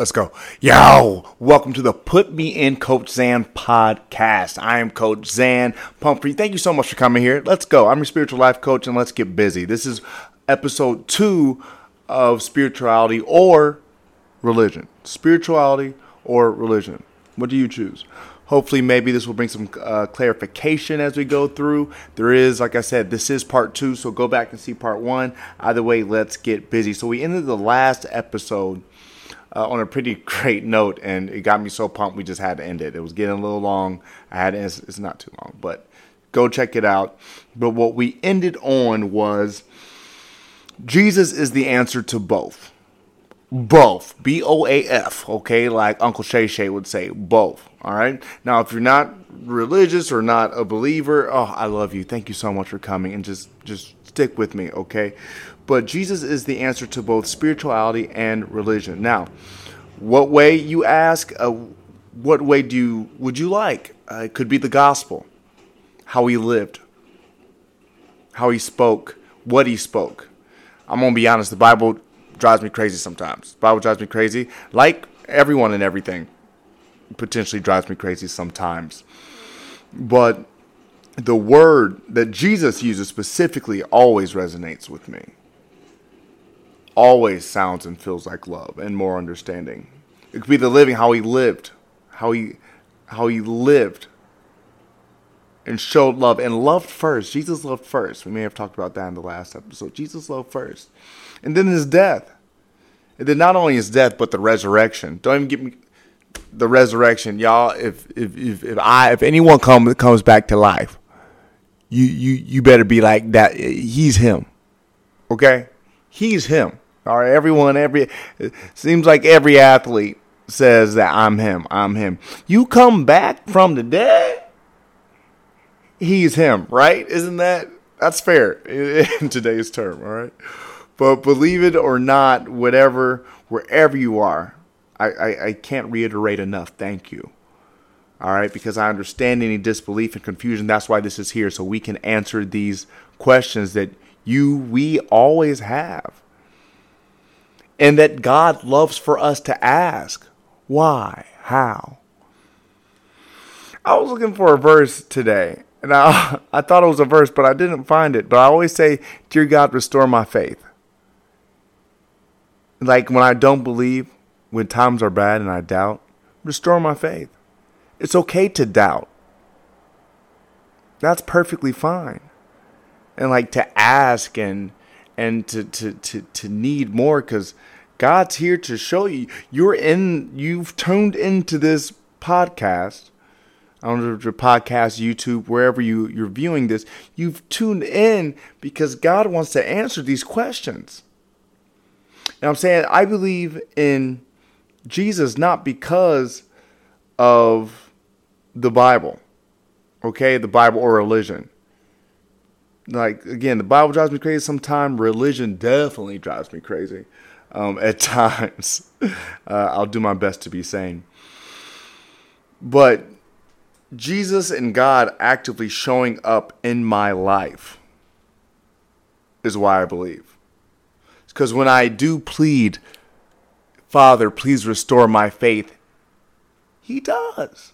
Let's go. Yo, welcome to the Put Me in Coach Xan podcast. I am Coach Xan Pumphrey. Thank you so much for coming here. Let's go. I'm your spiritual life coach and let's get busy. This is episode two of spirituality or religion. Spirituality or religion. What do you choose? Hopefully, maybe this will bring some uh, clarification as we go through. There is, like I said, this is part two, so go back and see part one. Either way, let's get busy. So, we ended the last episode uh, on a pretty great note, and it got me so pumped we just had to end it. It was getting a little long. I had it's, it's not too long, but go check it out. But what we ended on was Jesus is the answer to both. Both. B O A F, okay? Like Uncle Shay Shay would say, both. All right? Now, if you're not religious or not a believer, oh, I love you. Thank you so much for coming and just just stick with me, okay? But Jesus is the answer to both spirituality and religion. Now, what way you ask? Uh, what way do you would you like? Uh, it could be the gospel, how he lived, how he spoke, what he spoke. I'm gonna be honest. The Bible drives me crazy sometimes. The Bible drives me crazy, like everyone and everything. Potentially drives me crazy sometimes, but the word that Jesus uses specifically always resonates with me always sounds and feels like love and more understanding. It could be the living, how he lived, how he how he lived and showed love and loved first. Jesus loved first. We may have talked about that in the last episode. Jesus loved first. And then his death. And then not only his death, but the resurrection. Don't even get me the resurrection, y'all. If if if, if I if anyone comes comes back to life, you you you better be like that. He's him. Okay? He's him. All right, everyone, every seems like every athlete says that I'm him, I'm him. You come back from the dead, he's him, right? Isn't that that's fair in today's term, all right? But believe it or not, whatever, wherever you are, I, I, I can't reiterate enough. Thank you. All right, because I understand any disbelief and confusion. That's why this is here, so we can answer these questions that you, we always have and that God loves for us to ask. Why? How? I was looking for a verse today, and I, I thought it was a verse, but I didn't find it. But I always say, Dear God, restore my faith. Like when I don't believe, when times are bad and I doubt, restore my faith. It's okay to doubt. That's perfectly fine. And like to ask and and to to to, to need more because God's here to show you. You're in. You've tuned into this podcast. I don't know if your podcast, YouTube, wherever you, you're viewing this, you've tuned in because God wants to answer these questions. Now I'm saying I believe in Jesus not because of the Bible. Okay, the Bible or religion like again, the Bible drives me crazy. Sometimes religion definitely drives me crazy. Um, at times, uh, I'll do my best to be sane. But Jesus and God actively showing up in my life is why I believe. Because when I do plead, Father, please restore my faith, He does.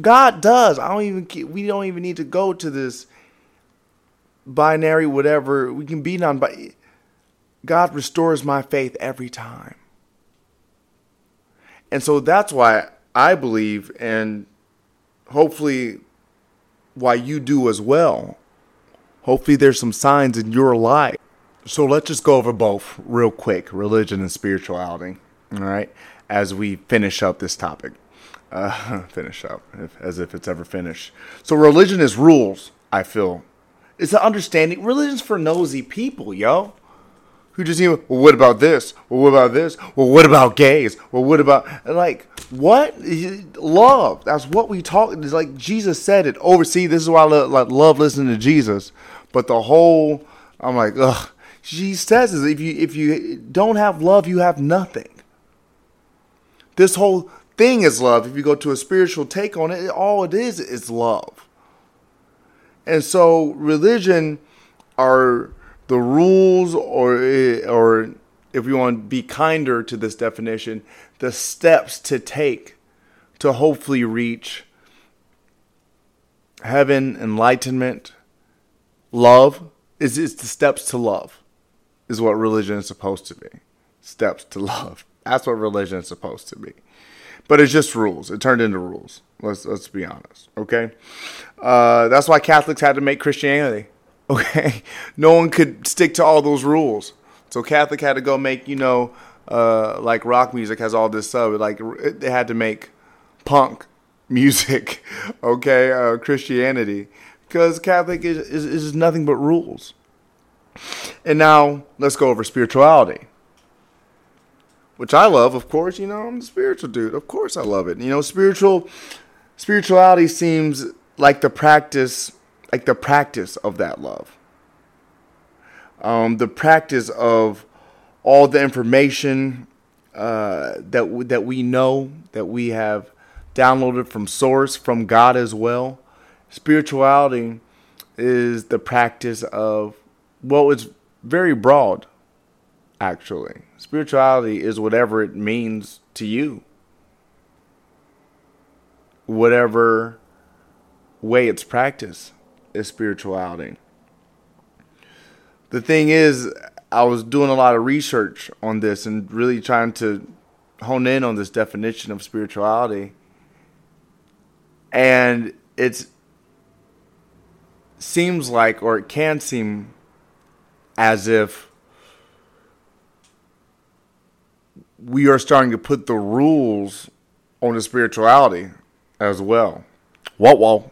God does. I don't even. We don't even need to go to this binary, whatever. We can be non binary. God restores my faith every time. And so that's why I believe, and hopefully why you do as well. Hopefully there's some signs in your life. So let's just go over both real quick religion and spirituality. All right. As we finish up this topic. Uh, finish up if, as if it's ever finished. So religion is rules, I feel, it's an understanding. Religion's for nosy people, yo. Who just even, well, what about this? Well, what about this? Well, what about gays? Well, what about, like, what? Love. That's what we talk. It's like Jesus said it. Oversee, this is why I love, like, love listening to Jesus. But the whole, I'm like, ugh. She says is if you if you don't have love, you have nothing. This whole thing is love. If you go to a spiritual take on it, all it is is love. And so religion are the rules or eh, or if we want to be kinder to this definition, the steps to take to hopefully reach heaven, enlightenment, love is it's the steps to love is what religion is supposed to be. Steps to love. That's what religion is supposed to be. But it's just rules. It turned into rules. Let's let's be honest. Okay. Uh, that's why Catholics had to make Christianity. Okay. No one could stick to all those rules. So Catholic had to go make, you know, uh, like rock music has all this stuff. Like they had to make punk music, okay, uh, Christianity, because Catholic is, is, is nothing but rules. And now let's go over spirituality, which I love, of course. You know, I'm the spiritual dude. Of course, I love it. You know, spiritual spirituality seems like the practice, like the practice of that love um, the practice of all the information uh, that that we know that we have downloaded from source from God as well. Spirituality is the practice of well, it's very broad. Actually, spirituality is whatever it means to you. Whatever way it's practiced is spirituality the thing is, I was doing a lot of research on this and really trying to hone in on this definition of spirituality. And it seems like, or it can seem as if we are starting to put the rules on the spirituality as well. What, whoa.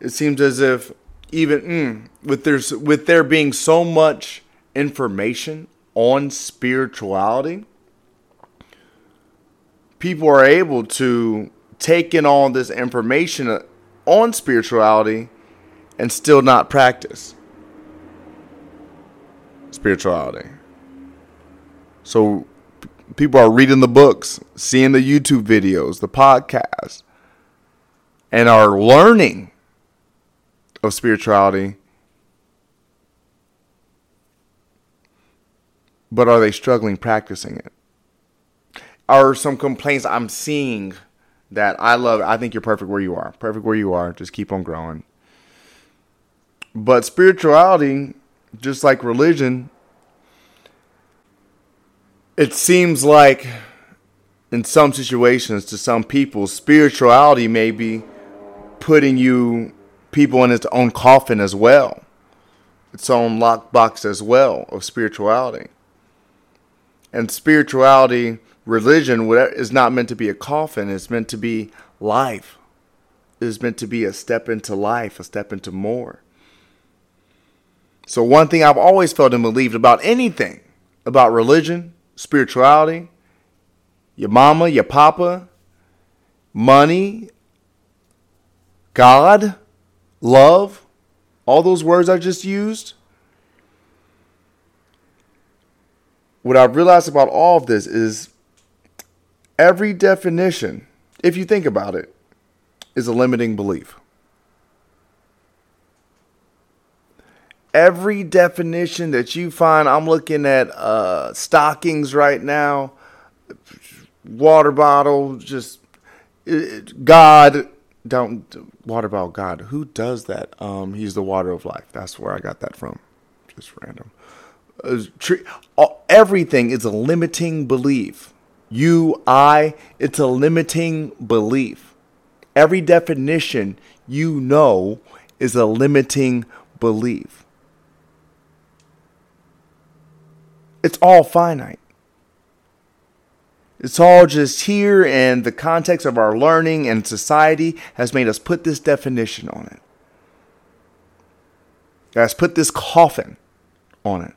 It seems as if even mm, with there's with there being so much information on spirituality, people are able to take in all this information on spirituality and still not practice spirituality. So people are reading the books, seeing the YouTube videos, the podcasts, and are learning of spirituality, but are they struggling practicing it? Are some complaints I'm seeing that I love? I think you're perfect where you are. Perfect where you are. Just keep on growing. But spirituality, just like religion, it seems like in some situations to some people, spirituality may be putting you people in its own coffin as well, its own lockbox as well of spirituality. And spirituality, religion, is not meant to be a coffin, it's meant to be life. It is meant to be a step into life, a step into more. So, one thing I've always felt and believed about anything about religion, spirituality, your mama, your papa, money, God, love, all those words I just used. What I've realized about all of this is every definition, if you think about it, is a limiting belief. Every definition that you find, I'm looking at uh, stockings right now, water bottle, just God, don't water bottle God. Who does that? Um, he's the water of life. That's where I got that from. Just random. Uh, tree, all, everything is a limiting belief. You, I, it's a limiting belief. Every definition you know is a limiting belief. It's all finite. It's all just here, and the context of our learning and society has made us put this definition on it. Has put this coffin on it.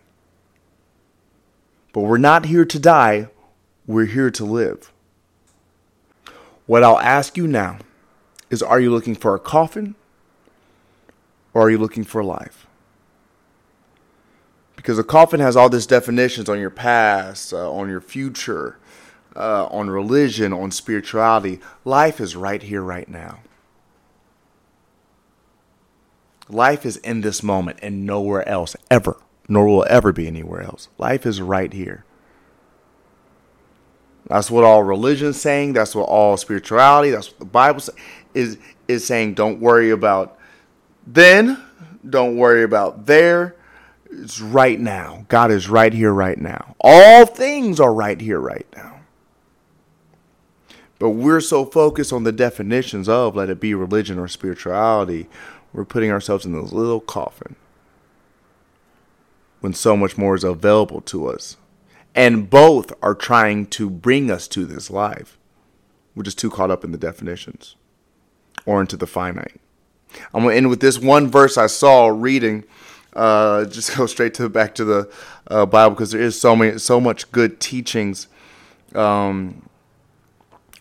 But we're not here to die, we're here to live. What I'll ask you now is are you looking for a coffin or are you looking for life? Because a coffin has all these definitions on your past, uh, on your future, uh, on religion, on spirituality. Life is right here, right now. Life is in this moment and nowhere else, ever. nor will ever be anywhere else. Life is right here. That's what all religion is saying. That's what all spirituality, that's what the Bible is, is saying. Don't worry about then. Don't worry about there. It's right now. God is right here, right now. All things are right here, right now. But we're so focused on the definitions of, let it be religion or spirituality, we're putting ourselves in this little coffin when so much more is available to us. And both are trying to bring us to this life. We're just too caught up in the definitions or into the finite. I'm going to end with this one verse I saw reading. Uh, just go straight to back to the uh, Bible because there is so many, so much good teachings um,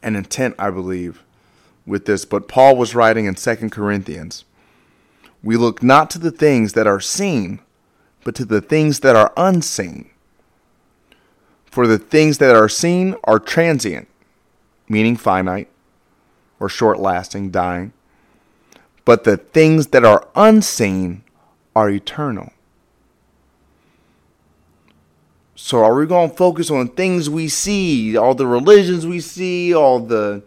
and intent, I believe, with this. But Paul was writing in Second Corinthians. We look not to the things that are seen, but to the things that are unseen. For the things that are seen are transient, meaning finite, or short lasting, dying. But the things that are unseen are eternal. So, are we going to focus on things we see, all the religions we see, all the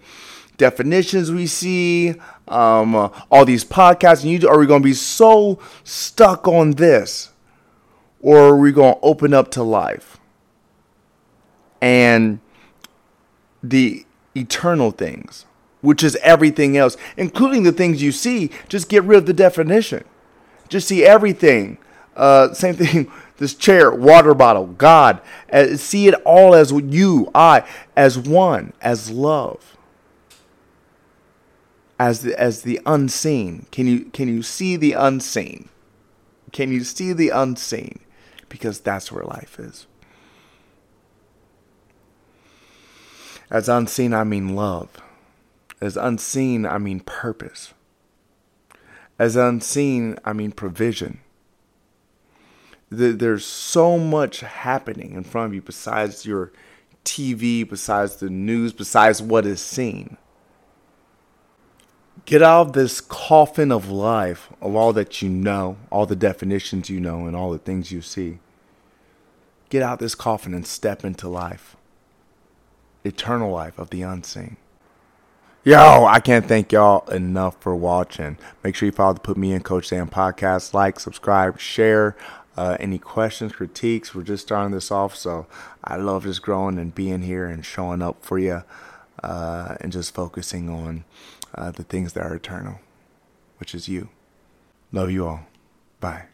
definitions we see, um, uh, all these podcasts, and you, are we going to be so stuck on this? Or are we going to open up to life? And the eternal things, which is everything else, including the things you see, just get rid of the definition. Just see everything. Uh, same thing, this chair, water bottle, God. Uh, see it all as you, I, as one, as love as the as the unseen. Can you can you see the unseen? Can you see the unseen? Because that's where life is. As unseen, I mean love. As unseen, I mean purpose. As unseen, I mean provision. There's so much happening in front of you besides your TV, besides the news, besides what is seen. Get out of this coffin of life, of all that you know, all the definitions you know, and all the things you see. Get out this coffin and step into life. Eternal life of the unseen. Yo, I can't thank y'all enough for watching. Make sure you follow the Put Me in Coach Xan podcast. Like, subscribe, share. Uh, any questions, critiques? We're just starting this off, so I love just growing and being here and showing up for you uh, and just focusing on uh, the things that are eternal, which is you. Love you all. Bye.